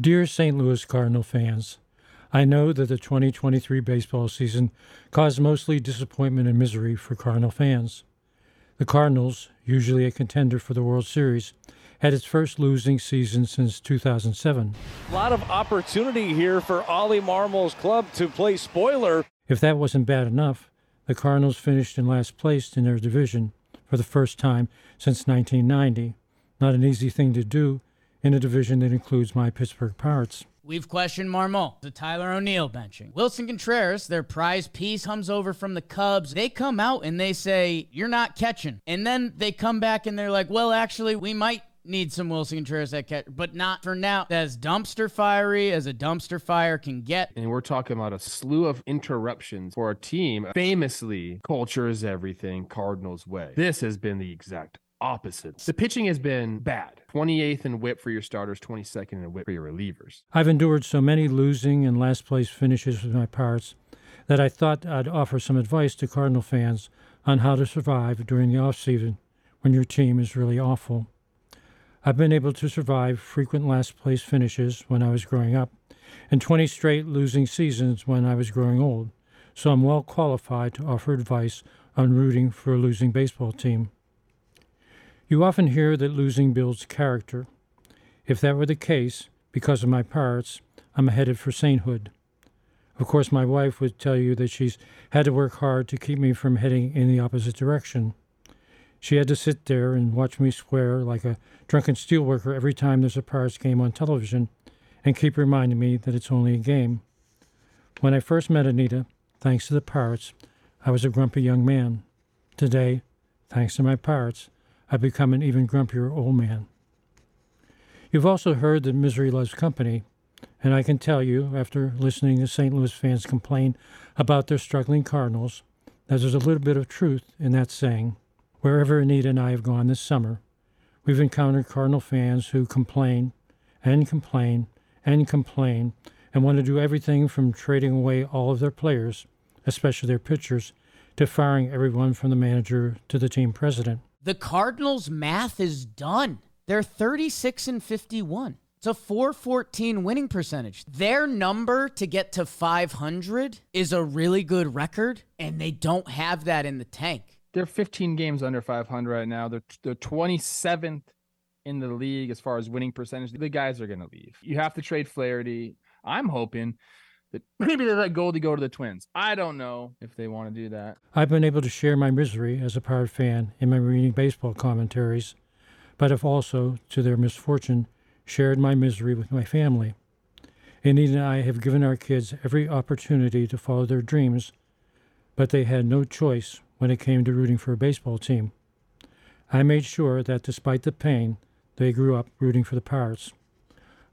Dear St. Louis Cardinal fans, I know that the 2023 baseball season caused mostly disappointment and misery for Cardinal fans. The Cardinals, usually a contender for the World Series, had its first losing season since 2007. A lot of opportunity here for Ollie Marmol's club to play spoiler. If that wasn't bad enough, the Cardinals finished in last place in their division for the first time since 1990. Not an easy thing to do in a division that includes my Pittsburgh Pirates. We've questioned Marmol, the Tyler O'Neill benching. Willson Contreras, their prize piece, hums over from the Cubs. They come out and they say, You're not catching. And then they come back and they're like, Well, actually, we might need some Willson Contreras at catch, but not for now. As dumpster fiery as a dumpster fire can get. And we're talking about a slew of interruptions for a team. Famously, culture is everything, Cardinals way. This has been the exact opposite. The pitching has been bad. 28th in whip for your starters, 22nd in whip for your relievers. I've endured so many losing and last place finishes with my Pirates that I thought I'd offer some advice to Cardinal fans on how to survive during the offseason when your team is really awful. I've been able to survive frequent last place finishes when I was growing up and 20 straight losing seasons when I was growing old, so I'm well qualified to offer advice on rooting for a losing baseball team. You often hear that losing builds character. If that were the case, because of my Pirates, I'm headed for sainthood. Of course, my wife would tell you that she's had to work hard to keep me from heading in the opposite direction. She had to sit there and watch me swear like a drunken steelworker every time there's a Pirates game on television and keep reminding me that it's only a game. When I first met Anita, thanks to the Pirates, I was a grumpy young man. Today, thanks to my Pirates, I've become an even grumpier old man. You've also heard that misery loves company, and I can tell you, after listening to St. Louis fans complain about their struggling Cardinals, that there's a little bit of truth in that saying. Wherever Anita and I have gone this summer, we've encountered Cardinal fans who complain and complain and complain and want to do everything from trading away all of their players, especially their pitchers, to firing everyone from the manager to the team president. The Cardinals' math is done. They're 36 and 51. It's a 414 winning percentage. Their number to get to 500 is a really good record, and they don't have that in the tank. They're 15 games under 500 right now. They're, they're 27th in the league as far as winning percentage. The guys are going to leave. You have to trade Flaherty. I'm hoping maybe they let Goldie go to the Twins. I don't know if they want to do that. I've been able to share my misery as a Pirate fan in my reading baseball commentaries, but have also, to their misfortune, shared my misery with my family. Anita and I have given our kids every opportunity to follow their dreams, but they had no choice when it came to rooting for a baseball team. I made sure that despite the pain, they grew up rooting for the Pirates.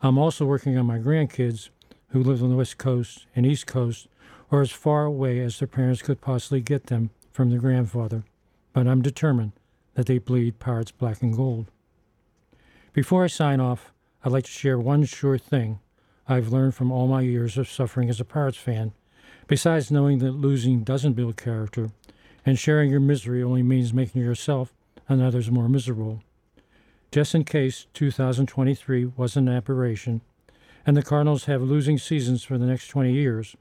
I'm also working on my grandkids who live on the West Coast and East Coast or as far away as their parents could possibly get them from their grandfather, but I'm determined that they bleed Pirates black and gold. Before I sign off, I'd like to share one sure thing I've learned from all my years of suffering as a Pirates fan, besides knowing that losing doesn't build character, and sharing your misery only means making yourself and others more miserable. Just in case 2023 was an aberration, and the Cardinals have losing seasons for the next 20 years,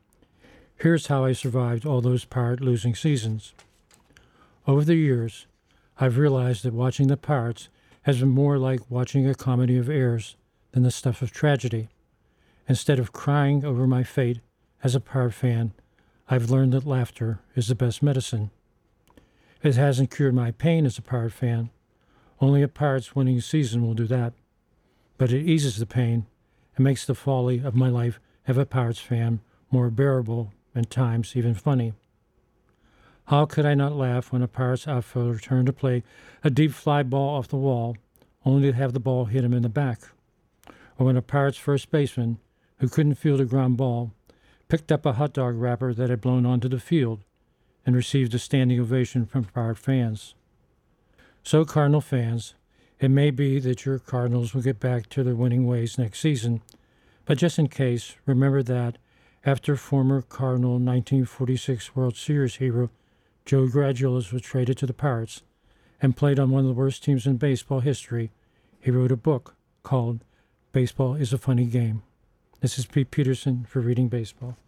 here's how I survived all those Pirate losing seasons. Over the years, I've realized that watching the Pirates has been more like watching a comedy of errors than the stuff of tragedy. Instead of crying over my fate as a Pirate fan, I've learned that laughter is the best medicine. It hasn't cured my pain as a Pirate fan. Only a Pirates winning season will do that. But it eases the pain and makes the folly of my life as a Pirates fan more bearable and times even funny. How could I not laugh when a Pirates outfielder turned to play a deep fly ball off the wall, only to have the ball hit him in the back? Or when a Pirates first baseman, who couldn't field a ground ball, picked up a hot dog wrapper that had blown onto the field and received a standing ovation from Pirate fans. So, Cardinal fans, it may be that your Cardinals will get back to their winning ways next season, but just in case, remember that after former Cardinal 1946 World Series hero Joe Garagiolas was traded to the Pirates and played on one of the worst teams in baseball history, he wrote a book called Baseball is a Funny Game. This is Pete Peterson for Reading Baseball.